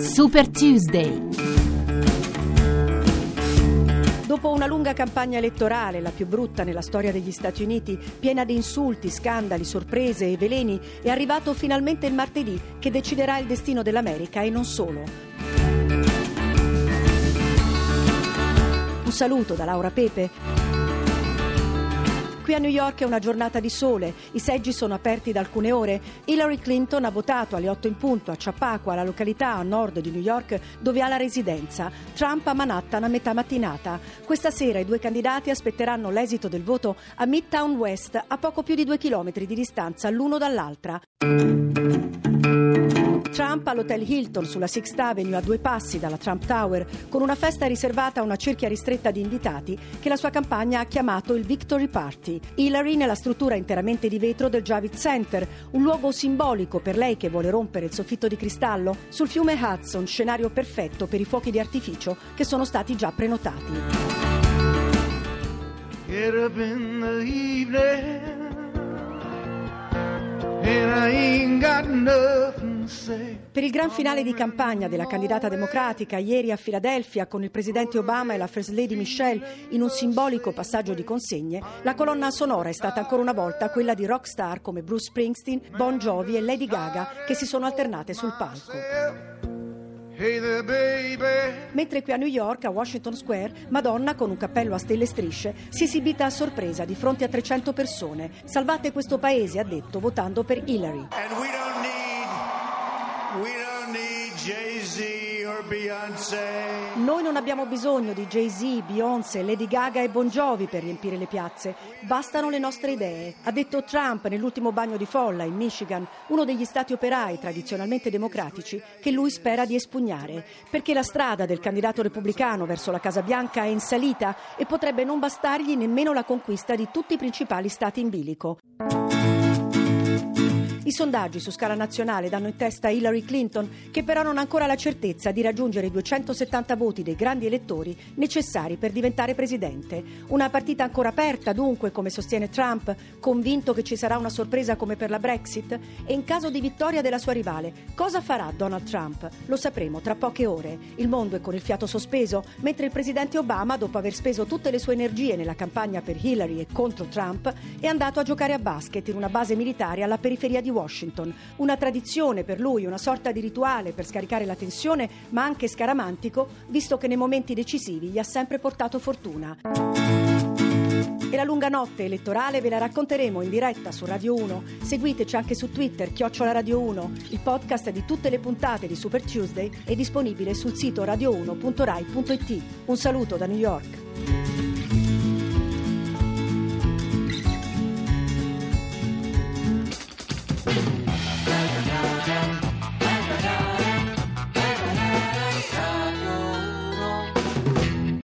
Super Tuesday. Dopo una lunga campagna elettorale, la più brutta nella storia degli Stati Uniti, piena di insulti, scandali, sorprese e veleni, è arrivato finalmente il martedì che deciderà il destino dell'America e non solo. Un saluto da Laura Pepe. Qui a New York è una giornata di sole, i seggi sono aperti da alcune ore. Hillary Clinton ha votato alle 8 in punto a Chappaqua, la località a nord di New York dove ha la residenza. Trump a Manhattan a metà mattinata. Questa sera i due candidati aspetteranno l'esito del voto a Midtown West, a poco più di due chilometri di distanza l'uno dall'altra. Trump all'Hotel Hilton sulla Sixth Avenue a due passi dalla Trump Tower con una festa riservata a una cerchia ristretta di invitati che la sua campagna ha chiamato il Victory Party. Hillary nella struttura interamente di vetro del Javits Center, un luogo simbolico per lei che vuole rompere il soffitto di cristallo, sul fiume Hudson, scenario perfetto per i fuochi di artificio che sono stati già prenotati. Get up in the evening and I ain't got nothing per il gran finale di campagna della candidata democratica ieri a Filadelfia con il presidente Obama e la First Lady Michelle in un simbolico passaggio di consegne, la colonna sonora è stata ancora una volta quella di rockstar come Bruce Springsteen, Bon Jovi e Lady Gaga che si sono alternate sul palco. Mentre qui a New York, a Washington Square, Madonna con un cappello a stelle e strisce si è esibita a sorpresa di fronte a 300 persone. Salvate questo paese, ha detto, votando per Hillary. Noi non abbiamo bisogno di Jay-Z, Beyoncé, Lady Gaga e Bon Jovi per riempire le piazze. Bastano le nostre idee, ha detto Trump nell'ultimo bagno di folla in Michigan, uno degli stati operai tradizionalmente democratici che lui spera di espugnare, perché la strada del candidato repubblicano verso la Casa Bianca è in salita e potrebbe non bastargli nemmeno la conquista di tutti i principali stati in bilico. I sondaggi su scala nazionale danno in testa Hillary Clinton, che però non ha ancora la certezza di raggiungere i 270 voti dei grandi elettori necessari per diventare presidente. Una partita ancora aperta, dunque, come sostiene Trump, convinto che ci sarà una sorpresa come per la Brexit? E in caso di vittoria della sua rivale, cosa farà Donald Trump? Lo sapremo tra poche ore. Il mondo è con il fiato sospeso, mentre il presidente Obama, dopo aver speso tutte le sue energie nella campagna per Hillary e contro Trump, è andato a giocare a basket in una base militare alla periferia di Washington. Washington. Una tradizione per lui, una sorta di rituale per scaricare la tensione, ma anche scaramantico, visto che nei momenti decisivi gli ha sempre portato fortuna. E la lunga notte elettorale ve la racconteremo in diretta su Radio 1. Seguiteci anche su Twitter, chiocciola Radio 1. Il podcast di tutte le puntate di Super Tuesday è disponibile sul sito radio1.rai.it. Un saluto da New York.